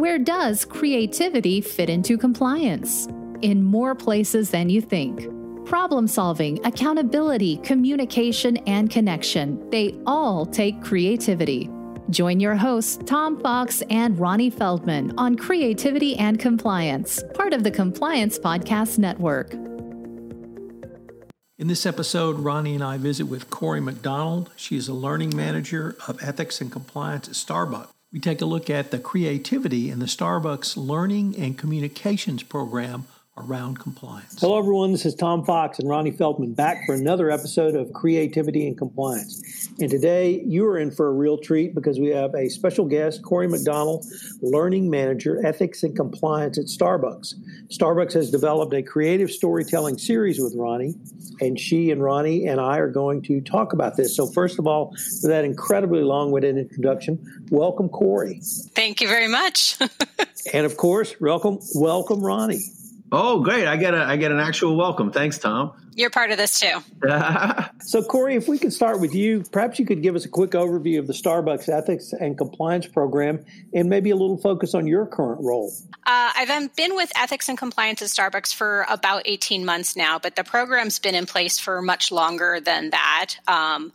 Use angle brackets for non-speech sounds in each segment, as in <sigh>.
Where does creativity fit into compliance? In more places than you think. Problem solving, accountability, communication, and connection, they all take creativity. Join your hosts, Tom Fox and Ronnie Feldman, on Creativity and Compliance, part of the Compliance Podcast Network. In this episode, Ronnie and I visit with Corey McDonald. She is a learning manager of ethics and compliance at Starbucks. We take a look at the creativity in the Starbucks Learning and Communications program around compliance. Hello, everyone. This is Tom Fox and Ronnie Feldman back for another episode of Creativity and Compliance. And today you are in for a real treat because we have a special guest, Corey McDonald, Learning Manager, Ethics and Compliance at Starbucks. Starbucks has developed a creative storytelling series with Ronnie, and she and Ronnie and I are going to talk about this. So, first of all, with that incredibly long winded introduction, welcome, Corey. Thank you very much. <laughs> and of course, welcome, welcome, Ronnie. Oh, great! I get a I get an actual welcome. Thanks, Tom. You're part of this too. <laughs> so, Corey, if we could start with you, perhaps you could give us a quick overview of the Starbucks Ethics and Compliance Program, and maybe a little focus on your current role. Uh, I've been with Ethics and Compliance at Starbucks for about 18 months now, but the program's been in place for much longer than that. Um,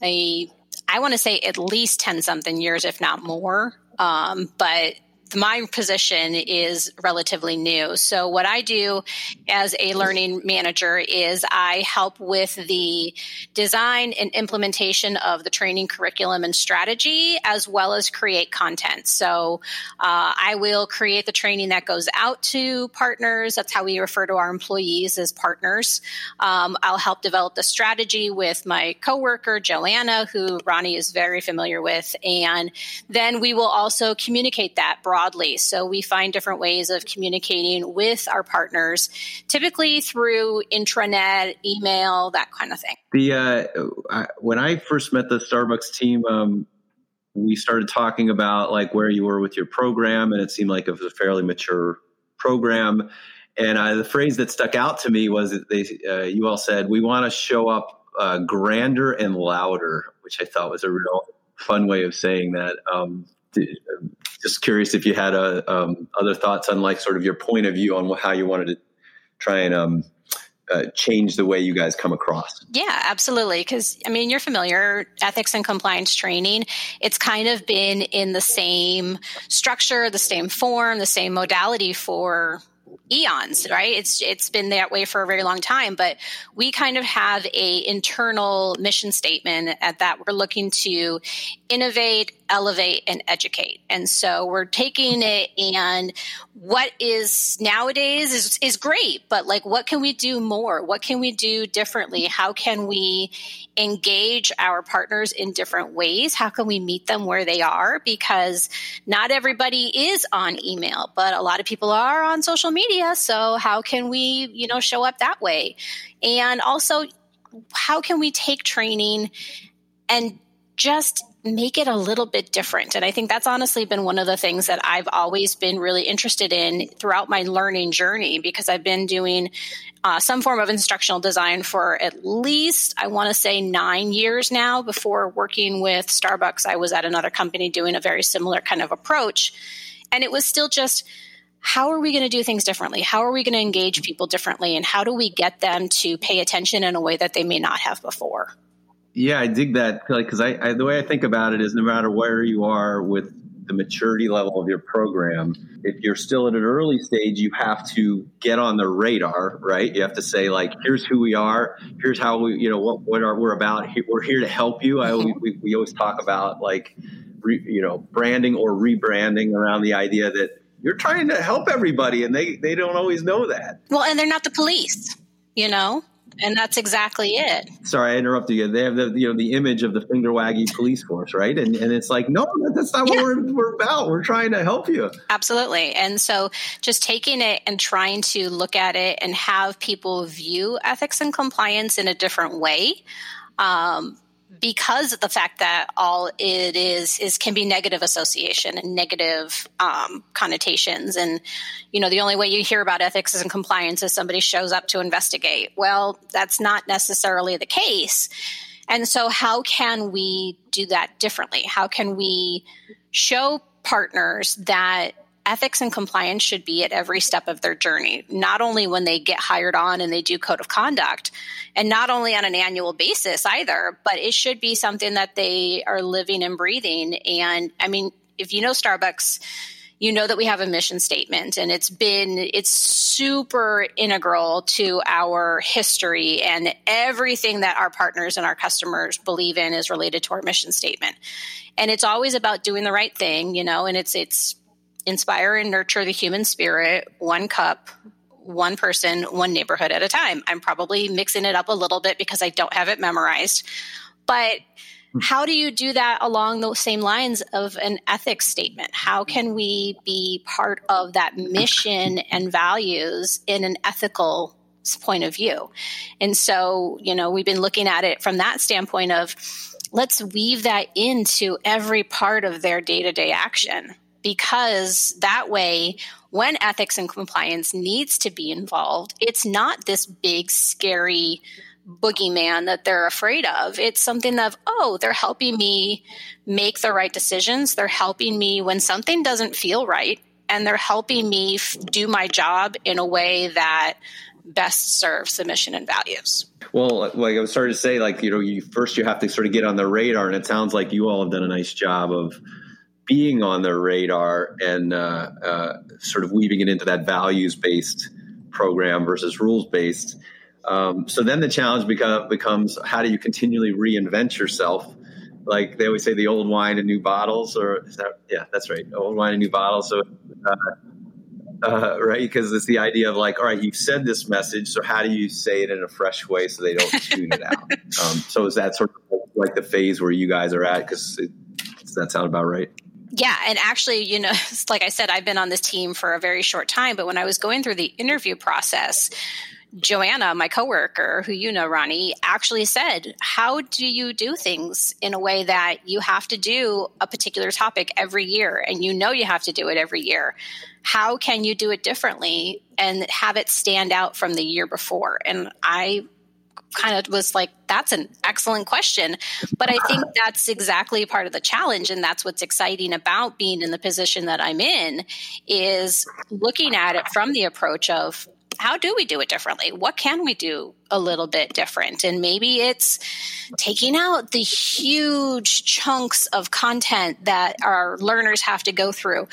I I want to say at least 10 something years, if not more. Um, but my position is relatively new. So, what I do as a learning manager is I help with the design and implementation of the training curriculum and strategy, as well as create content. So, uh, I will create the training that goes out to partners. That's how we refer to our employees as partners. Um, I'll help develop the strategy with my coworker, Joanna, who Ronnie is very familiar with. And then we will also communicate that broadly broadly. So we find different ways of communicating with our partners, typically through intranet, email, that kind of thing. The uh, I, when I first met the Starbucks team, um, we started talking about like where you were with your program, and it seemed like it was a fairly mature program. And uh, the phrase that stuck out to me was that they, uh, you all said, "We want to show up uh, grander and louder," which I thought was a real fun way of saying that. Um, just curious if you had a, uh, um, other thoughts on like sort of your point of view on how you wanted to try and um, uh, change the way you guys come across. Yeah, absolutely. Because I mean, you're familiar ethics and compliance training. It's kind of been in the same structure, the same form, the same modality for eons right? It's it's been that way for a very long time but we kind of have a internal mission statement at that we're looking to innovate elevate and educate. And so we're taking it and what is nowadays is is great but like what can we do more? What can we do differently? How can we engage our partners in different ways? How can we meet them where they are? Because not everybody is on email but a lot of people are on social media so how can we you know show up that way and also how can we take training and just make it a little bit different. And I think that's honestly been one of the things that I've always been really interested in throughout my learning journey because I've been doing uh, some form of instructional design for at least, I want to say, nine years now. Before working with Starbucks, I was at another company doing a very similar kind of approach. And it was still just, how are we going to do things differently? How are we going to engage mm-hmm. people differently? And how do we get them to pay attention in a way that they may not have before? Yeah, I dig that. Like, because I, I, the way I think about it is, no matter where you are with the maturity level of your program, if you're still at an early stage, you have to get on the radar, right? You have to say like, here's who we are, here's how we, you know, what what are we're about. We're here to help you. I mm-hmm. we, we always talk about like, re, you know, branding or rebranding around the idea that you're trying to help everybody, and they they don't always know that. Well, and they're not the police, you know and that's exactly it. Sorry, I interrupted you. They have the you know the image of the finger waggy police force, right? And and it's like, no, that's not yeah. what we're, we're about. We're trying to help you. Absolutely. And so just taking it and trying to look at it and have people view ethics and compliance in a different way. Um, because of the fact that all it is is can be negative association and negative um, connotations. And you know the only way you hear about ethics and compliance is somebody shows up to investigate. Well that's not necessarily the case. And so how can we do that differently? How can we show partners that ethics and compliance should be at every step of their journey, not only when they get hired on and they do code of conduct, and not only on an annual basis either, but it should be something that they are living and breathing. And I mean, if you know Starbucks, you know that we have a mission statement and it's been it's super integral to our history and everything that our partners and our customers believe in is related to our mission statement and it's always about doing the right thing you know and it's it's inspire and nurture the human spirit one cup one person one neighborhood at a time i'm probably mixing it up a little bit because i don't have it memorized but hmm. how do you do that along those same lines of an ethics statement? How can we be part of that mission and values in an ethical point of view? And so, you know, we've been looking at it from that standpoint of let's weave that into every part of their day to day action because that way when ethics and compliance needs to be involved it's not this big scary boogeyman that they're afraid of. It's something of, oh, they're helping me make the right decisions. They're helping me when something doesn't feel right, and they're helping me f- do my job in a way that best serves the mission and values. Well, like I was starting to say, like, you know, you first you have to sort of get on the radar, and it sounds like you all have done a nice job of being on the radar and uh, uh, sort of weaving it into that values based program versus rules based. Um, so then the challenge become, becomes how do you continually reinvent yourself? Like they always say, the old wine in new bottles, or is that, yeah, that's right, old wine in new bottles. So, uh, uh, right, because it's the idea of like, all right, you've said this message, so how do you say it in a fresh way so they don't tune it out? <laughs> Um, so is that sort of like the phase where you guys are at? Because does that sound about right? Yeah, and actually, you know, <laughs> like I said, I've been on this team for a very short time, but when I was going through the interview process, Joanna, my coworker, who you know, Ronnie, actually said, How do you do things in a way that you have to do a particular topic every year and you know you have to do it every year? How can you do it differently and have it stand out from the year before? And I kind of was like that's an excellent question. But i think that's exactly part of the challenge and that's what's exciting about being in the position that i'm in is looking at it from the approach of how do we do it differently? What can we do a little bit different? And maybe it's taking out the huge chunks of content that our learners have to go through.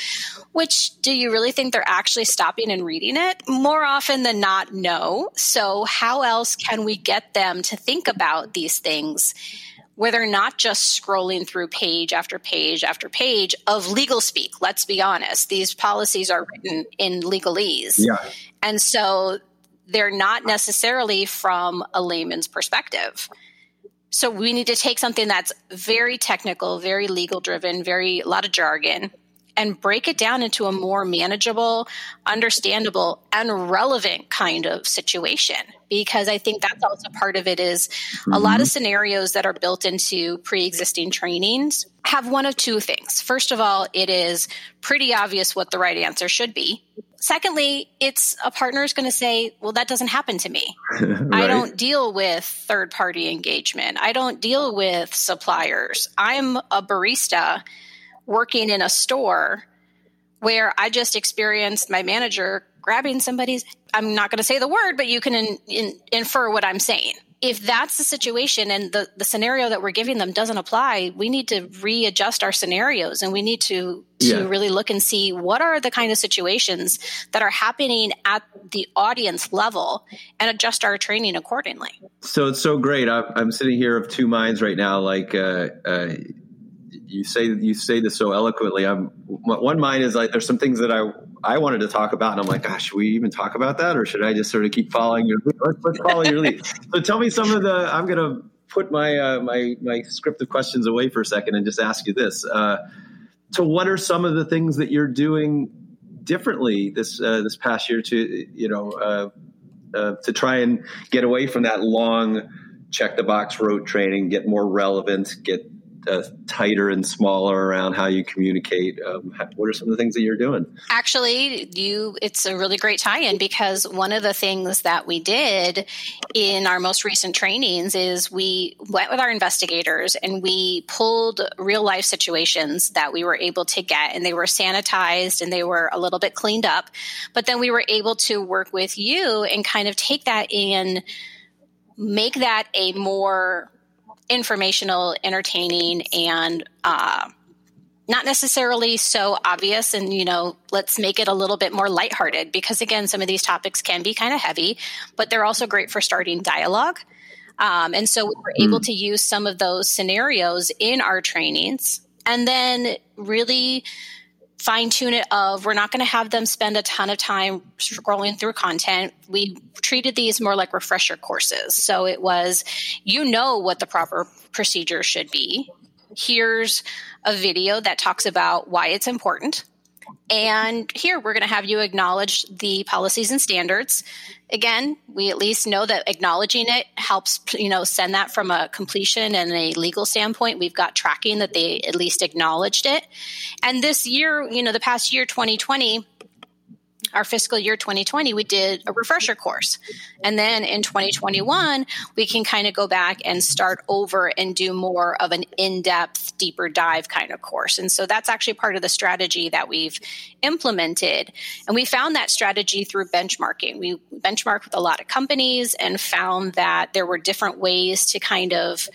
Which do you really think they're actually stopping and reading it? More often than not, no. So, how else can we get them to think about these things? where they're not just scrolling through page after page after page of legal speak. Let's be honest, these policies are written in legalese. Yeah. And so they're not necessarily from a layman's perspective. So we need to take something that's very technical, very legal driven, very a lot of jargon, and break it down into a more manageable, understandable, and relevant kind of situation. Because I think that's also part of it is mm-hmm. a lot of scenarios that are built into pre existing trainings have one of two things. First of all, it is pretty obvious what the right answer should be. Secondly, it's a partner is going to say, well, that doesn't happen to me. <laughs> right. I don't deal with third party engagement. I don't deal with suppliers. I'm a barista working in a store where I just experienced my manager grabbing somebody's, I'm not going to say the word, but you can in, in, infer what I'm saying. If that's the situation and the, the scenario that we're giving them doesn't apply, we need to readjust our scenarios and we need to, to yeah. really look and see what are the kind of situations that are happening at the audience level and adjust our training accordingly. So it's so great. I'm, I'm sitting here of two minds right now. Like, uh, uh, you say you say this so eloquently. I'm one mind is like there's some things that I I wanted to talk about, and I'm like, gosh, should we even talk about that, or should I just sort of keep following your let's, let's follow your lead? <laughs> So tell me some of the. I'm going to put my uh, my my scripted questions away for a second and just ask you this. Uh, so, what are some of the things that you're doing differently this uh, this past year to you know uh, uh, to try and get away from that long check the box rote training, get more relevant, get uh, tighter and smaller around how you communicate. Um, what are some of the things that you're doing? Actually, you it's a really great tie-in because one of the things that we did in our most recent trainings is we went with our investigators and we pulled real life situations that we were able to get and they were sanitized and they were a little bit cleaned up. But then we were able to work with you and kind of take that in make that a more informational, entertaining, and uh, not necessarily so obvious. And, you know, let's make it a little bit more lighthearted because, again, some of these topics can be kind of heavy, but they're also great for starting dialogue. Um, and so we were mm. able to use some of those scenarios in our trainings and then really fine tune it of we're not going to have them spend a ton of time scrolling through content. We treated these more like refresher courses. So it was you know what the proper procedure should be. Here's a video that talks about why it's important and here we're going to have you acknowledge the policies and standards. Again, we at least know that acknowledging it helps, you know, send that from a completion and a legal standpoint. We've got tracking that they at least acknowledged it. And this year, you know, the past year, 2020, our fiscal year 2020, we did a refresher course. And then in 2021, we can kind of go back and start over and do more of an in depth, deeper dive kind of course. And so that's actually part of the strategy that we've implemented. And we found that strategy through benchmarking. We benchmarked with a lot of companies and found that there were different ways to kind of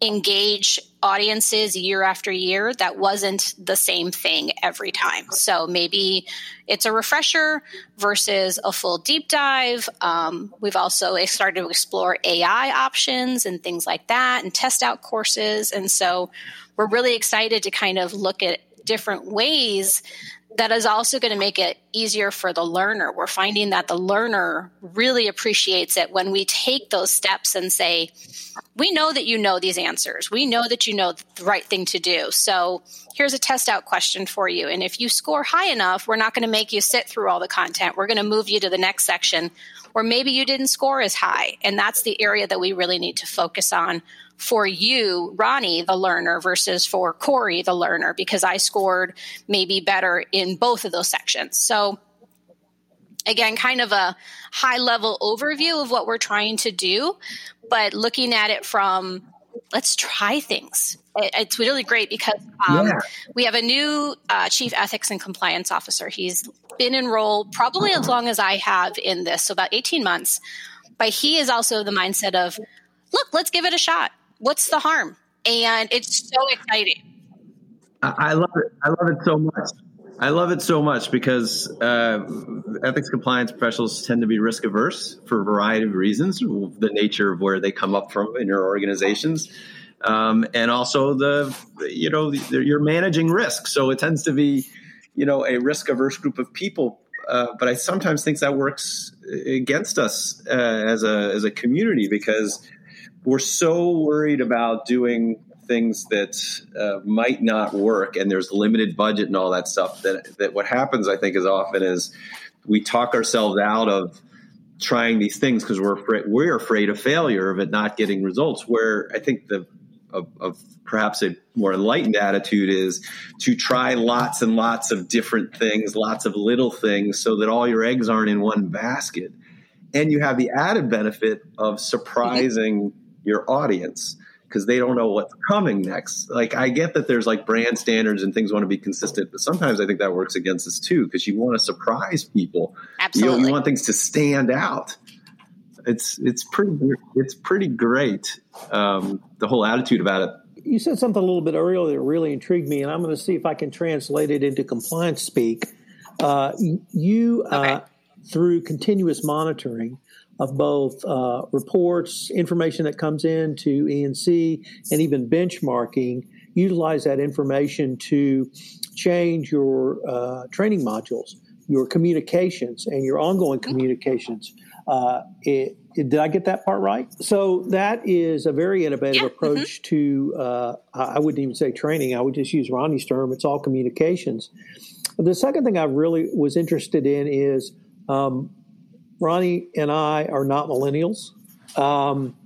engage audiences year after year that wasn't the same thing every time. So maybe it's a refresher versus a full deep dive. Um, we've also started to explore AI options and things like that and test out courses. And so we're really excited to kind of look at different ways that is also going to make it easier for the learner. We're finding that the learner really appreciates it when we take those steps and say, We know that you know these answers. We know that you know the right thing to do. So here's a test out question for you. And if you score high enough, we're not going to make you sit through all the content. We're going to move you to the next section. Or maybe you didn't score as high. And that's the area that we really need to focus on for you, Ronnie, the learner, versus for Corey, the learner, because I scored maybe better in both of those sections. So, again, kind of a high level overview of what we're trying to do, but looking at it from let's try things. It's really great because um, yeah. we have a new uh, chief ethics and compliance officer. He's been enrolled probably as long as I have in this, so about 18 months. But he is also the mindset of, look, let's give it a shot what's the harm? And it's so exciting. I love it. I love it so much. I love it so much because uh, ethics compliance professionals tend to be risk averse for a variety of reasons, the nature of where they come up from in your organizations, um, and also the you know the, you're managing risk, so it tends to be you know a risk averse group of people. Uh, but I sometimes think that works against us uh, as a as a community because we're so worried about doing things that uh, might not work and there's limited budget and all that stuff that, that what happens i think is often is we talk ourselves out of trying these things because we're afraid we're afraid of failure of it not getting results where i think the of, of, perhaps a more enlightened attitude is to try lots and lots of different things lots of little things so that all your eggs aren't in one basket. And you have the added benefit of surprising your audience because they don't know what's coming next. Like I get that there's like brand standards and things want to be consistent, but sometimes I think that works against us too because you want to surprise people. Absolutely, you, you, want things to stand out. It's it's pretty it's pretty great. Um, the whole attitude about it. You said something a little bit earlier that really intrigued me, and I'm going to see if I can translate it into compliance speak. Uh, you uh, okay. uh, through continuous monitoring of both uh, reports, information that comes in to E&C, even benchmarking. Utilize that information to change your uh, training modules, your communications, and your ongoing communications. Uh, it, it, did I get that part right? So that is a very innovative yeah. Mm-hmm. approach mm-hmm. to. Uh, I wouldn't even say training. I would just use Ronnie's term. It's all communications. The second thing I really was interested in is um, Ronnie and I are not millennials. Um,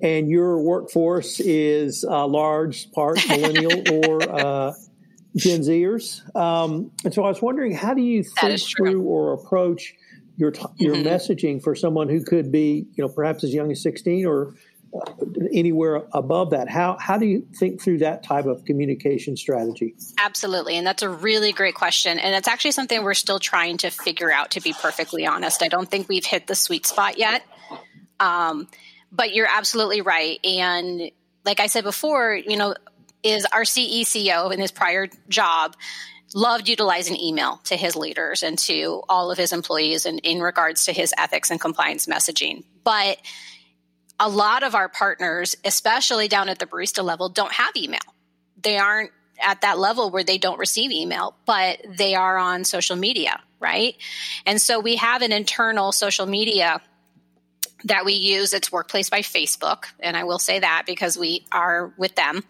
and your workforce is a large part <laughs> millennial or uh, Gen Zers. Um, and so I was wondering, how do you think through or approach your your mm-hmm. messaging for someone who could be, you know, perhaps as young as 16 or anywhere above that? How how do you think through that type of communication strategy? Absolutely, and that's a really great question, and it's actually something we're still trying to figure out. To be perfectly honest, I don't think we've hit the sweet spot yet. Um, but you're absolutely right, and like I said before, you know, is our CEO in his prior job loved utilizing email to his leaders and to all of his employees in, in regards to his ethics and compliance messaging. But a lot of our partners, especially down at the barista level, don't have email. They aren't at that level where they don't receive email, but they are on social media, right? And so we have an internal social media that we use. It's Workplace by Facebook. And I will say that because we are with them.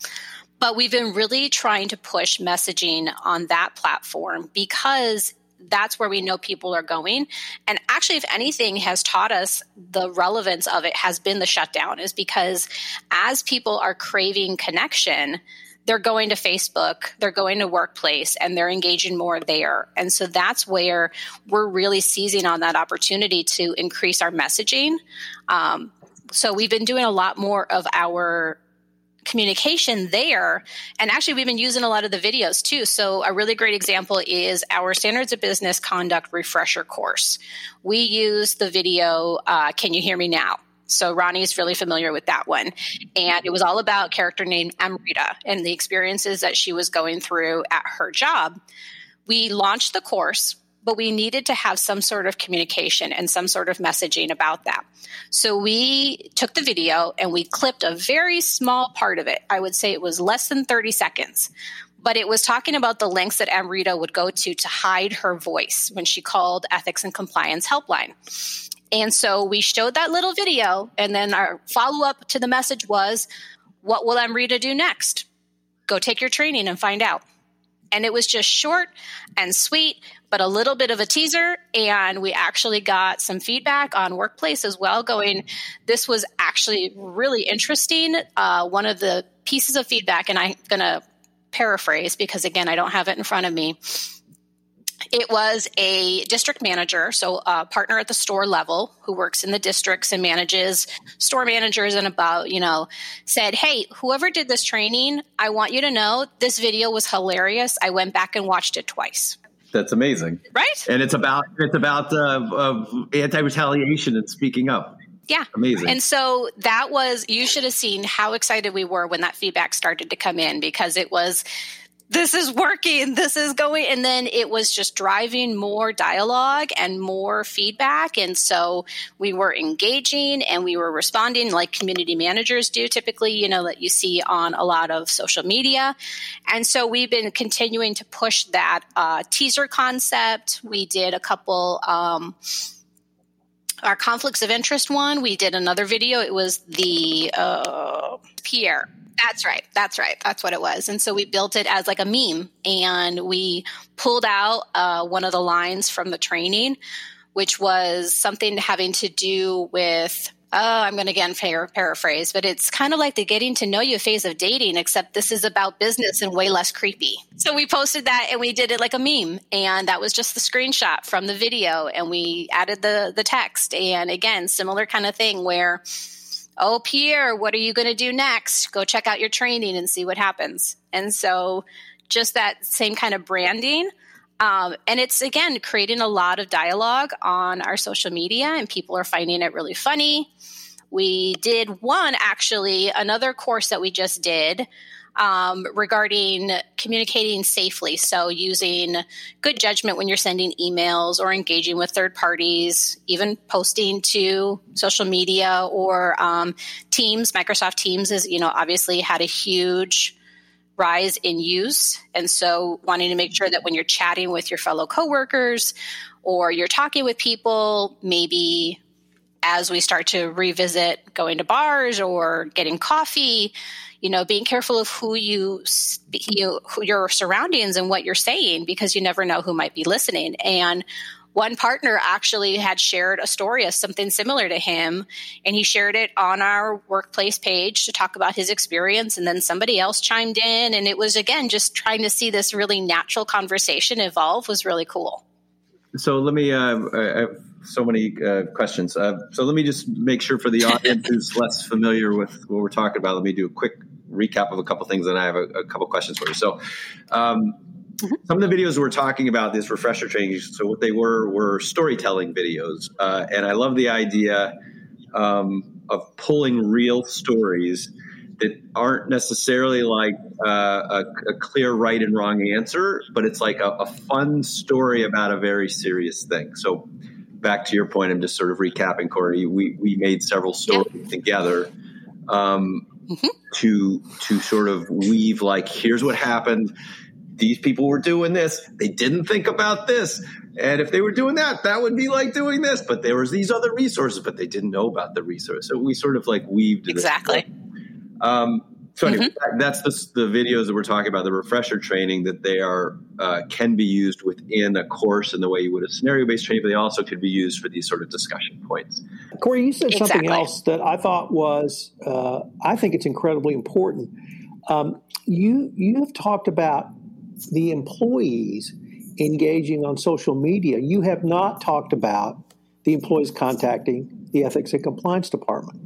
But we've been really trying to push messaging on that platform because that's where we know people are going. And actually, if anything has taught us the relevance of it has been the shutdown, is because as people are craving connection, they're going to Facebook, they're going to workplace, and they're engaging more there. And so that's where we're really seizing on that opportunity to increase our messaging. Um, so we've been doing a lot more of our communication there. And actually, we've been using a lot of the videos too. So, a really great example is our Standards of Business Conduct Refresher course. We use the video, uh, Can You Hear Me Now? So Ronnie's really familiar with that one. And it was all about a character named Amrita and the experiences that she was going through at her job. We launched the course but we needed to have some sort of communication and some sort of messaging about that. So we took the video and we clipped a very small part of it. I would say it was less than 30 seconds. But it was talking about the lengths that Amrita would go to to hide her voice when she called Ethics and Compliance Helpline. And so we showed that little video, and then our follow up to the message was, What will Amrita do next? Go take your training and find out. And it was just short and sweet, but a little bit of a teaser. And we actually got some feedback on Workplace as well, going, this was actually really interesting. Uh, one of the pieces of feedback, and I'm going to paraphrase because, again, I don't have it in front of me. It was a district manager, so a partner at the store level who works in the districts and manages store managers and about, you know, said, Hey, whoever did this training, I want you to know this video was hilarious. I went back and watched it twice. That's amazing, right? And it's about it's about uh, anti retaliation and speaking up. Yeah. Amazing. And so that was, you should have seen how excited we were when that feedback started to come in because it was this is working, this is going. And then it was just driving more dialogue and more feedback. And so we were engaging and we were responding like community managers do typically, you know, that you see on a lot of social media. And so we've been continuing to push that uh, teaser concept. We did a couple. Um, our conflicts of interest one, we did another video. It was the uh, Pierre that's right. That's right. That's what it was. And so we built it as like a meme and we pulled out uh, one of the lines from the training, which was something having to do with. Oh, I'm going to again par- paraphrase, but it's kind of like the getting to know you phase of dating, except this is about business and way less creepy. So we posted that and we did it like a meme, and that was just the screenshot from the video, and we added the the text, and again, similar kind of thing where oh, Pierre, what are you going to do next? Go check out your training and see what happens. And so, just that same kind of branding. Um, and it's again creating a lot of dialogue on our social media, and people are finding it really funny. We did one actually, another course that we just did um, regarding communicating safely. So, using good judgment when you're sending emails or engaging with third parties, even posting to social media or um, Teams. Microsoft Teams is, you know, obviously had a huge rise in use. And so, wanting to make sure that when you're chatting with your fellow coworkers or you're talking with people, maybe as we start to revisit going to bars or getting coffee, you know, being careful of who you, you who your surroundings and what you're saying because you never know who might be listening. And one partner actually had shared a story of something similar to him, and he shared it on our workplace page to talk about his experience. And then somebody else chimed in, and it was again just trying to see this really natural conversation evolve was really cool. So let me. Uh, so many uh, questions. Uh, so let me just make sure for the audience <laughs> who's less familiar with what we're talking about. Let me do a quick recap of a couple things, and I have a, a couple questions for you. So. Um, Mm-hmm. Some of the videos we're talking about, this refresher training, so what they were were storytelling videos. Uh, and I love the idea um, of pulling real stories that aren't necessarily like uh, a, a, clear right and wrong answer, but it's like a, a, fun story about a very serious thing. So, back to your point, I'm just sort of recapping, Corey. We, we made several stories yeah. together. Um, mm-hmm. to to sort of weave like here's what happened these people were doing this. They didn't think about this. And if they were doing that, that would be like doing this. But there was these other resources, but they didn't know about the resource. So we sort of like weaved exactly. Um, so anyway, mm-hmm. that's the, the, videos that we're talking about, the refresher training that they are uh, can be used within a course in the way you would a scenario based training, but they also could be used for these sort of discussion points. Corey, you said exactly. something else that I thought was, uh, I think it's incredibly important. Um, you you have talked about the employees engaging on social media. You have not talked about the employees contacting the ethics and compliance department.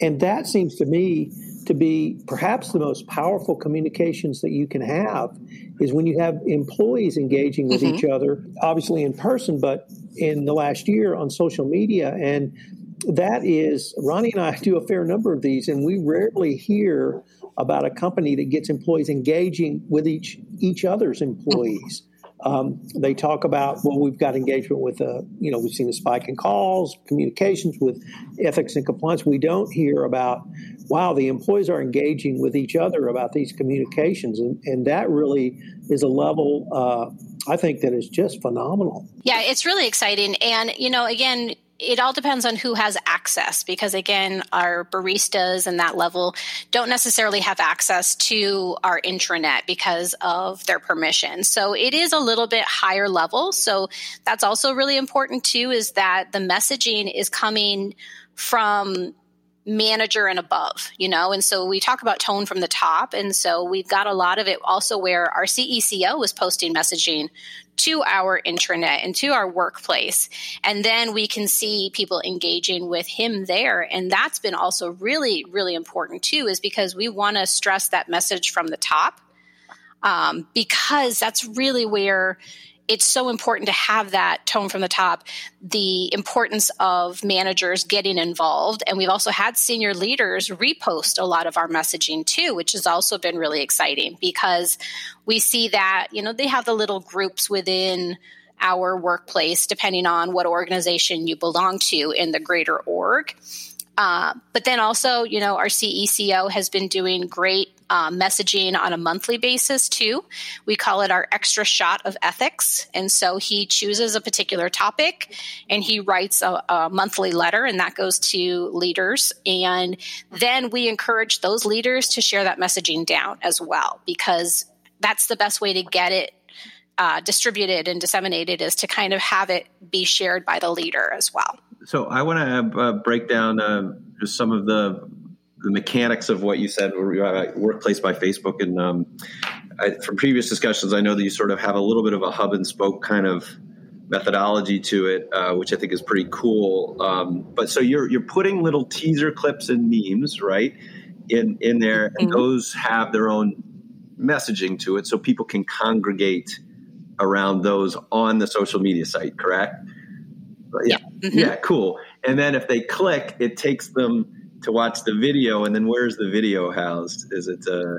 And that seems to me to be perhaps the most powerful communications that you can have is when you have employees engaging with mm-hmm. each other, obviously in person, but in the last year on social media. And that is, Ronnie and I do a fair number of these, and we rarely hear about a company that gets employees engaging with each each other's employees. Um, they talk about well, we've got engagement with uh, you know we've seen a spike in calls, communications with ethics and compliance. We don't hear about wow, the employees are engaging with each other about these communications, and, and that really is a level uh, I think that is just phenomenal. Yeah, it's really exciting, and you know, again, it all depends on who has access because again our baristas and that level don't necessarily have access to our intranet because of their permission so it is a little bit higher level so that's also really important too is that the messaging is coming from manager and above, you know? And so we talk about tone from the top. And so we've got a lot of it also where our CECO is posting messaging to our intranet and to our workplace. And then we can see people engaging with him there. And that's been also really, really important too, is because we want to stress that message from the top. Um, because that's really where it's so important to have that tone from the top, the importance of managers getting involved. And we've also had senior leaders repost a lot of our messaging too, which has also been really exciting because we see that, you know, they have the little groups within our workplace, depending on what organization you belong to in the greater org. Uh, but then also, you know, our CECO has been doing great uh, messaging on a monthly basis too. We call it our extra shot of ethics. And so he chooses a particular topic and he writes a, a monthly letter, and that goes to leaders. And then we encourage those leaders to share that messaging down as well, because that's the best way to get it uh, distributed and disseminated is to kind of have it be shared by the leader as well. So I want to uh, break down uh, just some of the the mechanics of what you said, workplace by Facebook, and um, I, from previous discussions, I know that you sort of have a little bit of a hub and spoke kind of methodology to it, uh, which I think is pretty cool. Um, but so you're you're putting little teaser clips and memes, right, in in there, and mm-hmm. those have their own messaging to it, so people can congregate around those on the social media site. Correct? yeah, mm-hmm. yeah, cool. And then if they click, it takes them to watch the video and then where's the video housed is it uh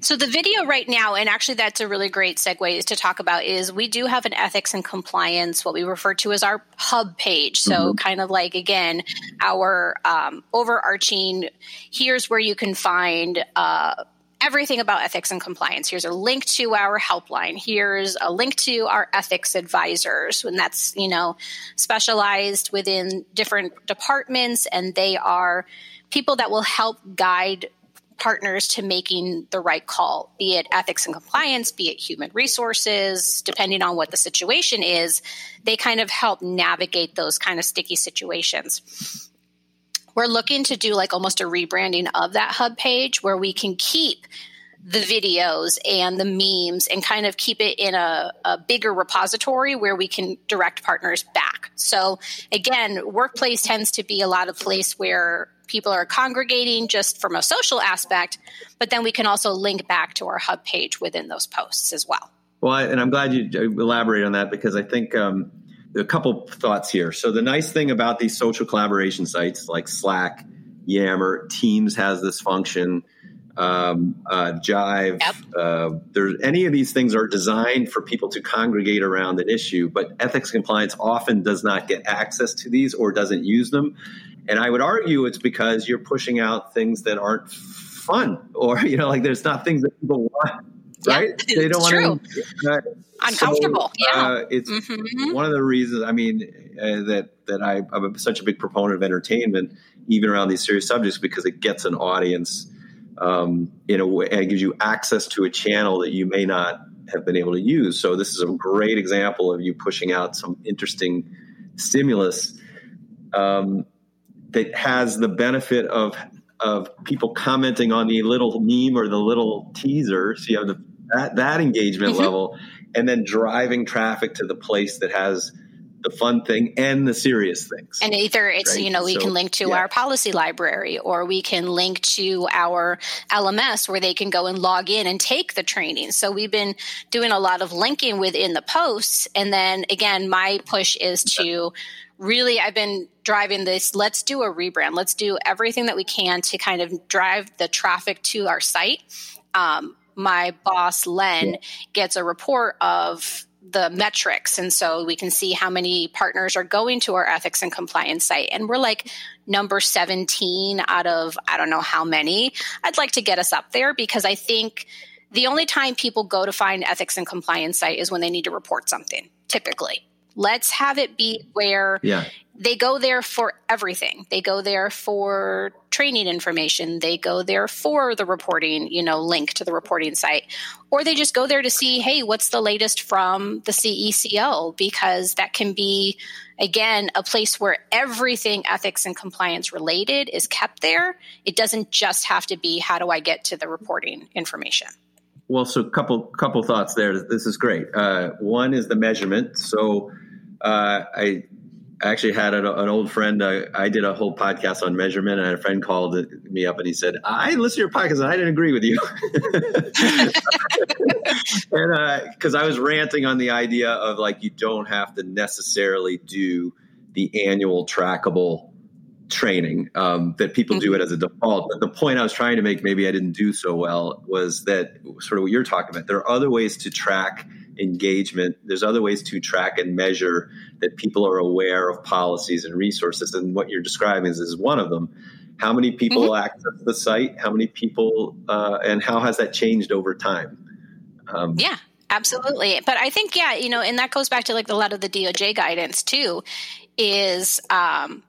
so the video right now and actually that's a really great segue to talk about is we do have an ethics and compliance what we refer to as our hub page so mm-hmm. kind of like again our um, overarching here's where you can find uh, everything about ethics and compliance. Here's a link to our helpline. Here's a link to our ethics advisors, and that's you know specialized within different departments, and they are people that will help guide partners to making the right call, be it ethics and compliance, be it human resources, depending on what the situation is. They kind of help navigate those kind of sticky situations. We're looking to do like almost a rebranding of that hub page where we can keep the videos and the memes and kind of keep it in a, a, bigger repository where we can direct partners back. So again, workplace tends to be a lot of place where people are congregating just from a social aspect, but then we can also link back to our hub page within those posts as well. Well, and I'm glad you elaborate on that because I think um, a couple thoughts here. So the nice thing about these social collaboration sites like Slack, Yammer, Teams has this function um, uh, Jive. Yep. Uh, there's any of these things are designed for people to congregate around an issue, but ethics compliance often does not get access to these or doesn't use them. And I would argue it's because you're pushing out things that aren't fun, or <laughs> you know, like there's not things that people want. Right? Yeah, they don't want to. Uh, Uncomfortable. So, yeah. Uh, it's mm-hmm. one of the reasons. I mean, uh, that that I, I'm such a big proponent of entertainment, even around these serious subjects, because it gets an audience um, in a way, and it gives you access to a channel that you may not have been able to use. So this is a great example of you pushing out some interesting stimulus um, that has the benefit of of people commenting on the little meme or the little teaser. So you have the, that that engagement mm-hmm. level, and then driving traffic to the place that has the fun thing and the serious things. And either it's, right? you know, we so, can link to yeah. our policy library or we can link to our LMS where they can go and log in and take the training. So we've been doing a lot of linking within the posts. And then again, my push is to really, I've been driving this. Let's do a rebrand. Let's do everything that we can to kind of drive the traffic to our site. Um, my boss, Len, gets a report of the metrics. And so we can see how many partners are going to our ethics and compliance site. And we're like number 17 out of I don't know how many. I'd like to get us up there because I think the only time people go to find ethics and compliance site is when they need to report something, typically. Let's have it be where yeah. they go there for everything. They go there for training information. They go there for the reporting, you know, link to the reporting site. Or they just go there to see, hey, what's the latest from the CECO? Because that can be, again, a place where everything ethics and compliance related is kept there. It doesn't just have to be, how do I get to the reporting information? Well, so couple couple thoughts there. This is great. Uh, one is the measurement. So uh, I actually had an, an old friend. Uh, I did a whole podcast on measurement, and a friend called me up and he said, "I listened to your podcast, and I didn't agree with you." <laughs> and because uh, I was ranting on the idea of like you don't have to necessarily do the annual trackable training um, that people mm-hmm. do it as a default. But the point I was trying to make, maybe I didn't do so well, was that sort of what you're talking about. There are other ways to track engagement. There's other ways to track and measure that people are aware of policies and resources. And what you're describing is, is one of them. How many people mm-hmm. access the site? How many people, uh, and how has that changed over time? Um, yeah, absolutely. But I think, yeah, you know, and that goes back to like a lot of the DOJ guidance too, is um,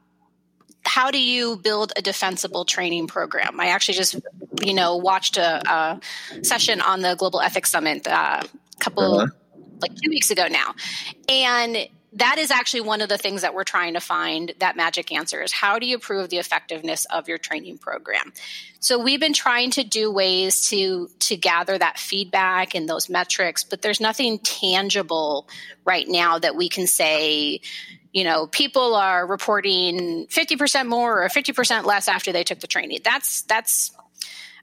how do you build a defensible training program? I actually just, you know, watched a, a session on the Global Ethics Summit uh, couple, uh-huh. like two weeks ago now, and that is actually one of the things that we're trying to find that magic answer is how do you prove the effectiveness of your training program so we've been trying to do ways to to gather that feedback and those metrics but there's nothing tangible right now that we can say you know, people are reporting 50% more or 50% less after they took the training. That's, that's,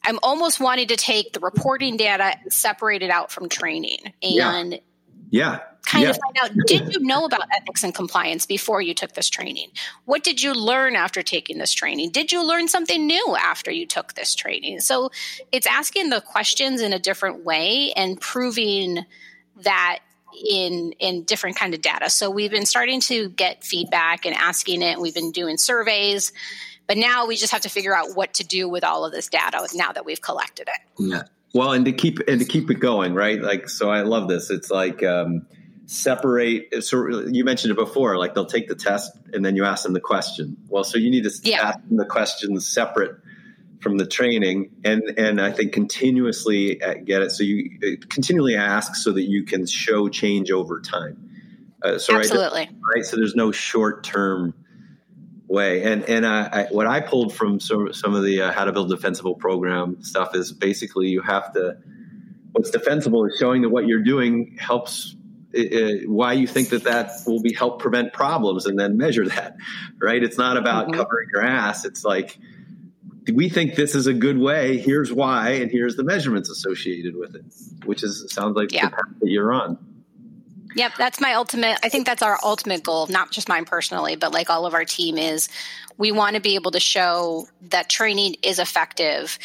I'm almost wanting to take the reporting data and separate it out from training and yeah. yeah. kind yeah. of find out did you know about ethics and compliance before you took this training? What did you learn after taking this training? Did you learn something new after you took this training? So it's asking the questions in a different way and proving that in in different kind of data. So we've been starting to get feedback and asking it. We've been doing surveys, but now we just have to figure out what to do with all of this data now that we've collected it. Yeah. Well, and to keep and to keep it going, right? Like, so I love this. It's like um, separate. So you mentioned it before. Like they'll take the test and then you ask them the question. Well, so you need to yeah. ask them the questions separate from the training and and I think continuously uh, get it so you uh, continually ask so that you can show change over time. Uh, so Absolutely. Right, right. So there's no short term way. And and uh, I, what I pulled from some some of the uh, how to build defensible program stuff is basically you have to. What's defensible is showing that what you're doing helps. Uh, why you think that that will be help prevent problems, and then measure that, right? It's not about mm-hmm. covering your ass. It's like we think this is a good way. Here's why, and here's the measurements associated with it, which is sounds like yeah. the path that you're on. Yep, that's my ultimate. I think that's our ultimate goal, not just mine personally, but like all of our team is we want to be able to show that training is effective,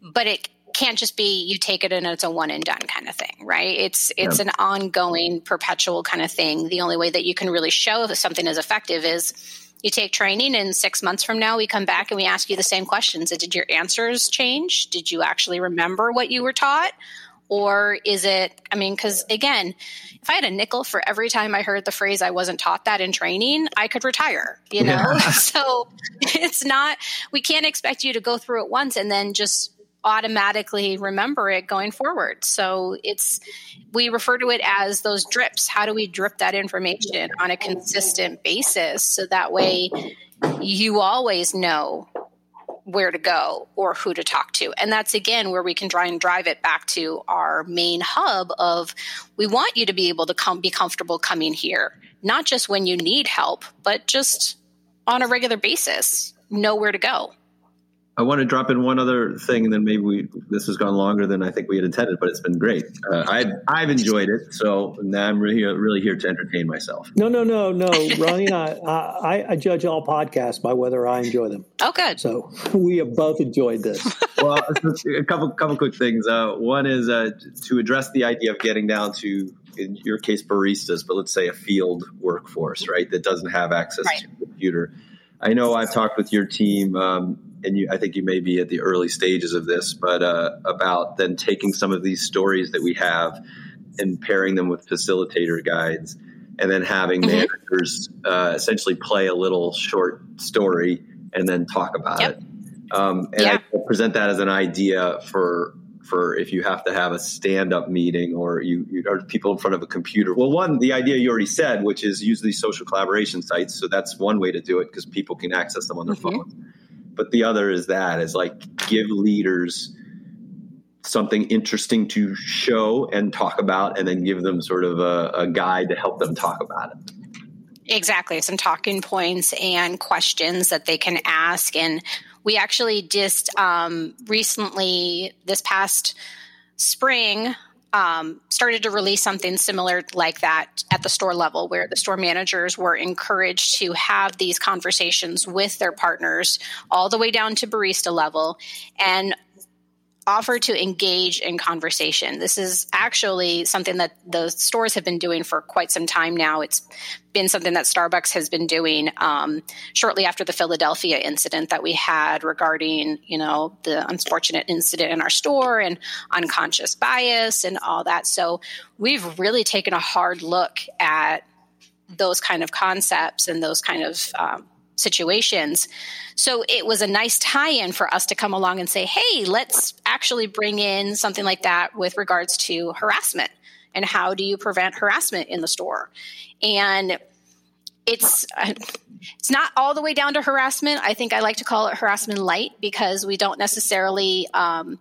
but it can't just be you take it and it's a one and done kind of thing, right? It's it's yep. an ongoing, perpetual kind of thing. The only way that you can really show if something is effective is you take training and six months from now we come back and we ask you the same questions. Did your answers change? Did you actually remember what you were taught? Or is it, I mean, because again, if I had a nickel for every time I heard the phrase I wasn't taught that in training, I could retire, you know? Yeah. <laughs> so it's not, we can't expect you to go through it once and then just automatically remember it going forward. So it's, we refer to it as those drips. How do we drip that information on a consistent basis so that way you always know where to go or who to talk to. And that's again where we can try and drive it back to our main hub of we want you to be able to come be comfortable coming here, not just when you need help, but just on a regular basis, know where to go. I want to drop in one other thing, and then maybe we this has gone longer than I think we had intended, but it's been great. Uh, I've I've enjoyed it, so now I'm really really here to entertain myself. No, no, no, no, Ronnie. I, I, I judge all podcasts by whether I enjoy them. Oh, good. So we have both enjoyed this. <laughs> well, a couple couple quick things. Uh, one is uh, to address the idea of getting down to in your case baristas, but let's say a field workforce, right, that doesn't have access right. to a computer. I know I've talked with your team. Um, and you, I think you may be at the early stages of this, but uh, about then taking some of these stories that we have and pairing them with facilitator guides, and then having mm-hmm. managers uh, essentially play a little short story and then talk about yep. it. Um, and yeah. I present that as an idea for for if you have to have a stand up meeting or you, you are people in front of a computer. Well, one, the idea you already said, which is use these social collaboration sites. So that's one way to do it because people can access them on their mm-hmm. phone but the other is that is like give leaders something interesting to show and talk about and then give them sort of a, a guide to help them talk about it. Exactly. Some talking points and questions that they can ask. And we actually just um, recently this past spring um, started to release something similar like that at the store level, where the store managers were encouraged to have these conversations with their partners all the way down to barista level. And offer to engage in conversation. This is actually something that the stores have been doing for quite some time now. It's been something that Starbucks has been doing um, shortly after the Philadelphia incident that we had regarding, you know, the unfortunate incident in our store and unconscious bias and all that. So we've really taken a hard look at those kind of concepts and those kind of um, situations. So it was a nice tie in for us to come along and say, hey, let's actually bring in something like that with regards to harassment and how do you prevent harassment in the store. And it's it's not all the way down to harassment. I think I like to call it harassment light because we don't necessarily um,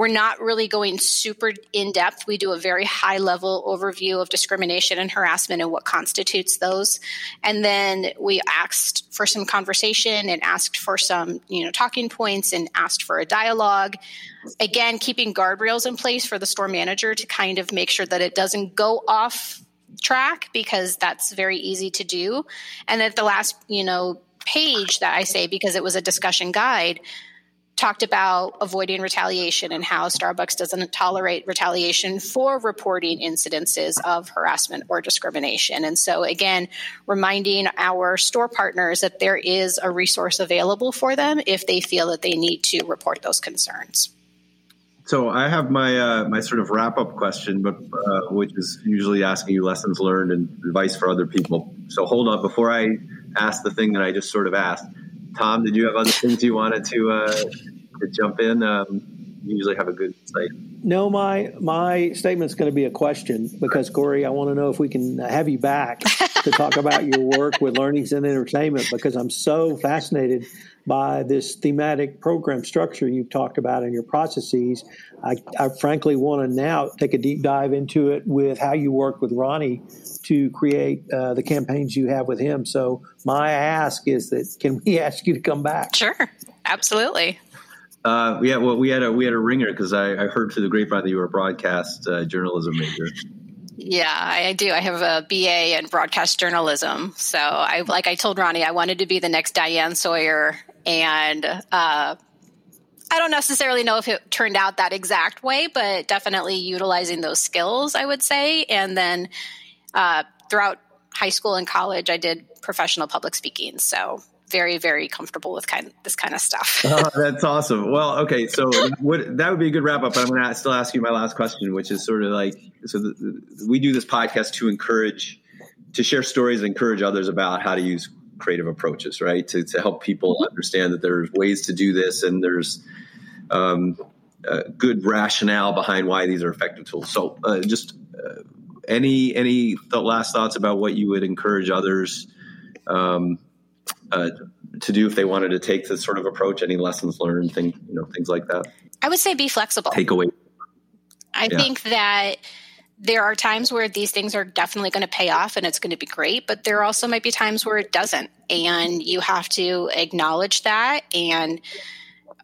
we're not really going super in depth. We do a very high level overview of discrimination and harassment and what constitutes those. And then we asked for some conversation and asked for some, you know, talking points and asked for a dialogue. Again, keeping guardrails in place for the store manager to kind of make sure that it doesn't go off track because that's very easy to do. And at the last, you know, page that I say because it was a discussion guide, talked about avoiding retaliation and how Starbucks doesn't tolerate retaliation for reporting incidences of harassment or discrimination. And so, again, reminding our store partners that there is a resource available for them if they feel that they need to report those concerns. So I have my uh, my sort of wrap up question, but uh, which is usually asking you lessons learned and advice for other people. So hold on, before I ask the thing that I just sort of asked, Tom, did you have other things you wanted to uh, to jump in? Um, you usually have a good insight. No, my my statement's going to be a question because Corey, I want to know if we can have you back to talk about your work with learnings and entertainment because I'm so fascinated by this thematic program structure you've talked about in your processes. I, I frankly want to now take a deep dive into it with how you work with Ronnie to create uh, the campaigns you have with him. So my ask is that can we ask you to come back? Sure, absolutely. Uh, yeah, well, we had a we had a ringer because I, I, heard through the grapevine that you were a broadcast uh, journalism major. Yeah, I do. I have a BA in broadcast journalism. So I like I told Ronnie I wanted to be the next Diane Sawyer, and uh, I don't necessarily know if it turned out that exact way, but definitely utilizing those skills, I would say. And then uh, throughout high school and college, I did professional public speaking. So very very comfortable with kind of this kind of stuff. <laughs> oh, that's awesome. Well, okay, so what, that would be a good wrap up. But I'm going to still ask you my last question, which is sort of like so the, we do this podcast to encourage to share stories and encourage others about how to use creative approaches, right? To to help people mm-hmm. understand that there's ways to do this and there's um, good rationale behind why these are effective tools. So uh, just uh, any any th- last thoughts about what you would encourage others um, uh, to do if they wanted to take this sort of approach? Any lessons learned, thing, you know, things like that? I would say be flexible. Take away. I yeah. think that there are times where these things are definitely going to pay off and it's going to be great, but there also might be times where it doesn't. And you have to acknowledge that and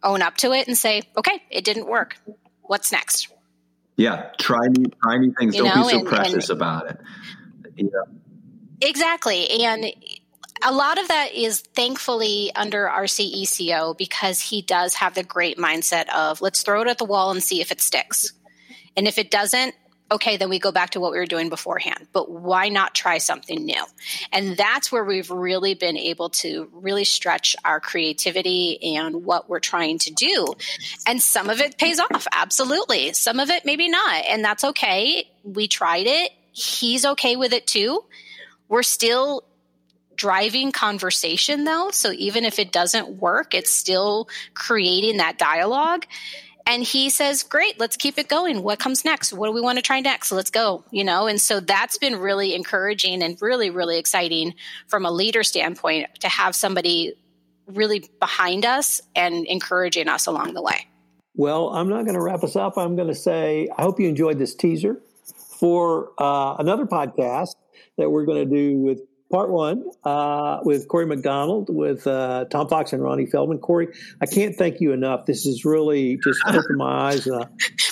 own up to it and say, okay, it didn't work. What's next? Yeah, try new, try new things. You Don't know, be so and, precious and, about it. Yeah. Exactly. And a lot of that is thankfully under our CECO because he does have the great mindset of let's throw it at the wall and see if it sticks. And if it doesn't, okay, then we go back to what we were doing beforehand. But why not try something new? And that's where we've really been able to really stretch our creativity and what we're trying to do. And some of it pays off, absolutely. Some of it maybe not. And that's okay. We tried it. He's okay with it too. We're still driving conversation though. So even if it doesn't work, it's still creating that dialogue. And he says, Great, let's keep it going. What comes next? What do we want to try next? Let's go. You know, and so that's been really encouraging and really, really exciting from a leader standpoint to have somebody really behind us and encouraging us along the way. Well, I'm not going to wrap us up. I'm going to say, I hope you enjoyed this teaser for uh, another podcast that we're going to do with part one uh, with Corey McDonald, with uh, Tom Fox and Ronnie Feldman. Corey, I can't thank you enough. This is really just <laughs> opened my eyes in a,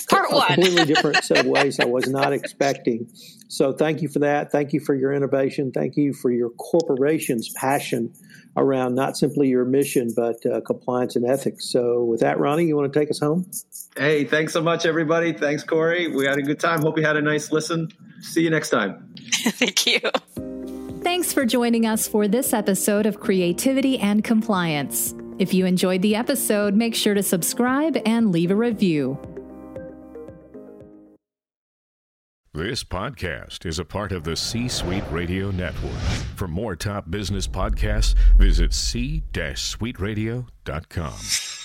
part a one. completely different set of ways I was not expecting. So thank you for that. Thank you for your innovation. Thank you for your corporation's passion around not simply your mission, but uh, compliance and ethics. So with that, Ronnie, you want to take us home? Hey, thanks so much, everybody. Thanks, Corey. We had a good time. Hope you had a nice listen. See you next time. <laughs> Thank you. Thanks for joining us for this episode of Creativity and Compliance. If you enjoyed the episode, make sure to subscribe and leave a review. This podcast is a part of the C Suite Radio Network. For more top business podcasts, visit c-suiteradio.com.